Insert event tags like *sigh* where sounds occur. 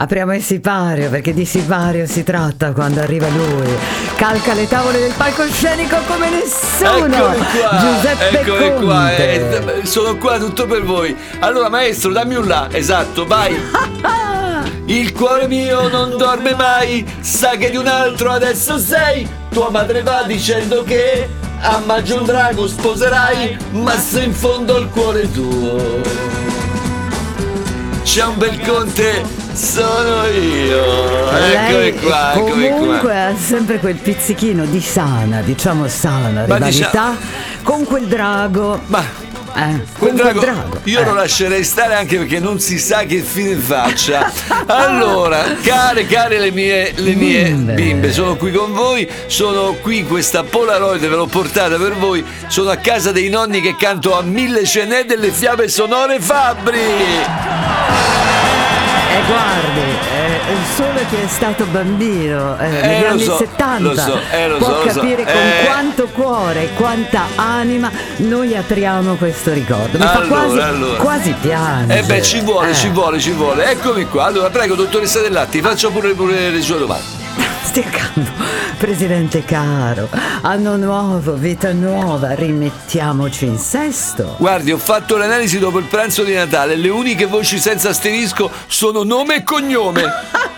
Apriamo il sipario perché di sipario si tratta quando arriva lui. Calca le tavole del palcoscenico come nessuno. Eccomi qua, Giuseppe eccomi Conte. qua, eh, sono qua tutto per voi. Allora maestro, dammi un là, esatto, vai. *laughs* Il cuore mio non dorme mai, sa che di un altro adesso sei. Tua madre va dicendo che a maggio un drago sposerai, ma se in fondo il cuore tuo c'è un bel conte, sono io. Lei Eccomi qua, eccomi comunque qua. ha sempre quel pizzichino di sana, diciamo sana Ma rivalità con quel drago. Ma Eh, Quel drago, drago. io Eh. lo lascerei stare anche perché non si sa che fine faccia. *laughs* Allora, care, care le mie, le mie Bimbe. bimbe, sono qui con voi, sono qui in questa Polaroid, ve l'ho portata per voi, sono a casa dei nonni che canto a mille cenè delle fiabe sonore Fabbri. Eh, guardi, eh, solo chi è stato bambino eh, negli lo anni so, 70 lo so, eh, lo può so, capire con Eh. Cuore quanta anima noi apriamo questo ricordo. Mi fa Allora, quasi, allora. quasi piangere. Eh beh, ci vuole, Eh, ci vuole, ci vuole. Eccomi qua. Allora, prego, dottoressa Dell'Atti, faccia pure, pure le sue domande. *laughs* Stia calmo, presidente caro. Anno nuovo, vita nuova, rimettiamoci in sesto. Guardi, ho fatto l'analisi dopo il pranzo di Natale. Le uniche voci senza asterisco sono nome e cognome. *laughs*